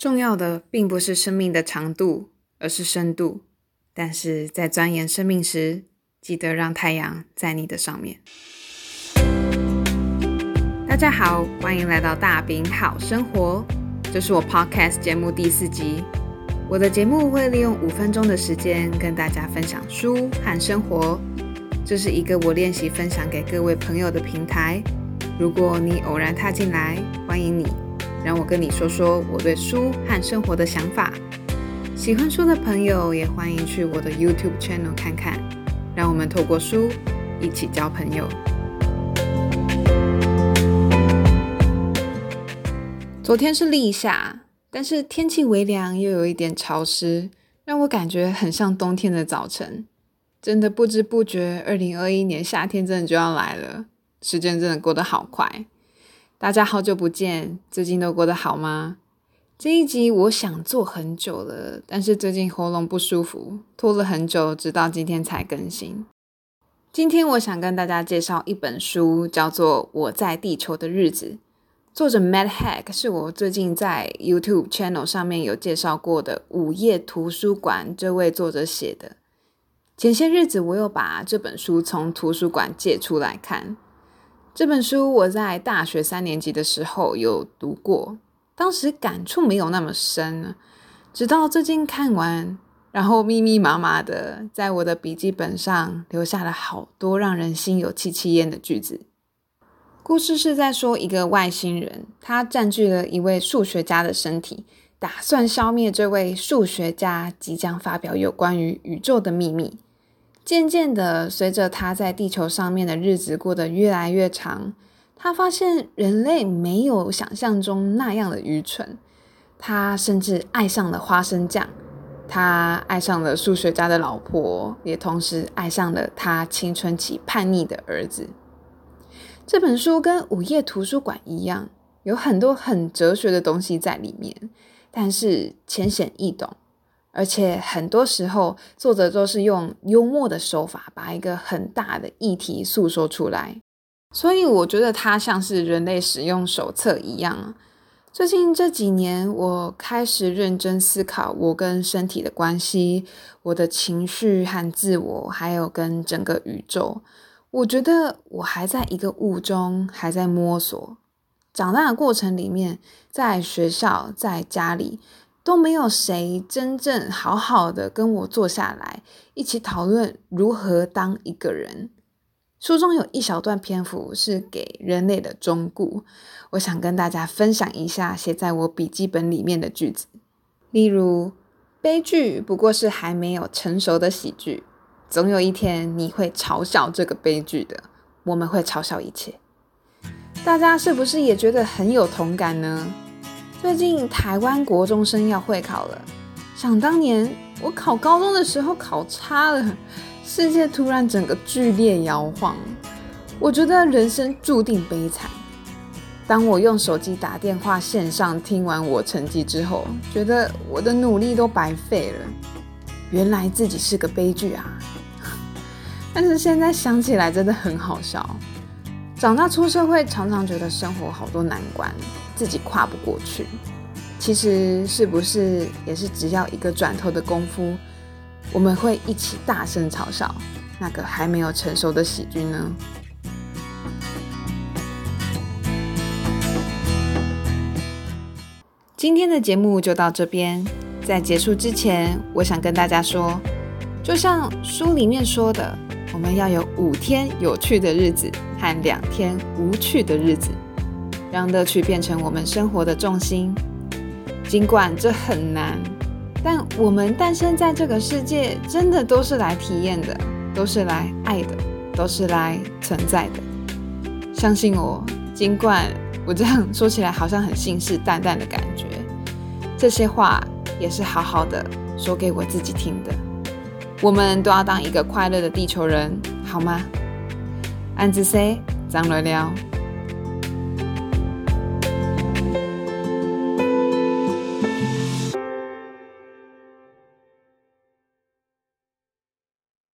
重要的并不是生命的长度，而是深度。但是在钻研生命时，记得让太阳在你的上面。大家好，欢迎来到大饼好生活，这是我 Podcast 节目第四集。我的节目会利用五分钟的时间跟大家分享书和生活，这是一个我练习分享给各位朋友的平台。如果你偶然踏进来，欢迎你。让我跟你说说我对书和生活的想法。喜欢书的朋友也欢迎去我的 YouTube channel 看看。让我们透过书一起交朋友。昨天是立夏，但是天气微凉又有一点潮湿，让我感觉很像冬天的早晨。真的不知不觉，二零二一年夏天真的就要来了，时间真的过得好快。大家好久不见，最近都过得好吗？这一集我想做很久了，但是最近喉咙不舒服，拖了很久，直到今天才更新。今天我想跟大家介绍一本书，叫做《我在地球的日子》，作者 Matt Hack 是我最近在 YouTube channel 上面有介绍过的午夜图书馆这位作者写的。前些日子我又把这本书从图书馆借出来看。这本书我在大学三年级的时候有读过，当时感触没有那么深，直到最近看完，然后密密麻麻的在我的笔记本上留下了好多让人心有戚戚焉的句子。故事是在说一个外星人，他占据了一位数学家的身体，打算消灭这位数学家即将发表有关于宇宙的秘密。渐渐的，随着他在地球上面的日子过得越来越长，他发现人类没有想象中那样的愚蠢。他甚至爱上了花生酱，他爱上了数学家的老婆，也同时爱上了他青春期叛逆的儿子。这本书跟午夜图书馆一样，有很多很哲学的东西在里面，但是浅显易懂。而且很多时候，作者都是用幽默的手法，把一个很大的议题诉说出来。所以我觉得它像是人类使用手册一样。最近这几年，我开始认真思考我跟身体的关系，我的情绪和自我，还有跟整个宇宙。我觉得我还在一个雾中，还在摸索。长大的过程里面，在学校，在家里。都没有谁真正好好的跟我坐下来一起讨论如何当一个人。书中有一小段篇幅是给人类的忠告，我想跟大家分享一下写在我笔记本里面的句子。例如，悲剧不过是还没有成熟的喜剧，总有一天你会嘲笑这个悲剧的。我们会嘲笑一切。大家是不是也觉得很有同感呢？最近台湾国中生要会考了，想当年我考高中的时候考差了，世界突然整个剧烈摇晃，我觉得人生注定悲惨。当我用手机打电话线上听完我成绩之后，觉得我的努力都白费了，原来自己是个悲剧啊！但是现在想起来真的很好笑。长大出社会，常常觉得生活好多难关。自己跨不过去，其实是不是也是只要一个转头的功夫，我们会一起大声嘲笑那个还没有成熟的喜剧呢？今天的节目就到这边，在结束之前，我想跟大家说，就像书里面说的，我们要有五天有趣的日子和两天无趣的日子。让乐趣变成我们生活的重心，尽管这很难，但我们诞生在这个世界，真的都是来体验的，都是来爱的，都是来存在的。相信我，尽管我这样说起来好像很信誓旦旦的感觉，这些话也是好好的说给我自己听的。我们都要当一个快乐的地球人，好吗？安子 C，张乐聊。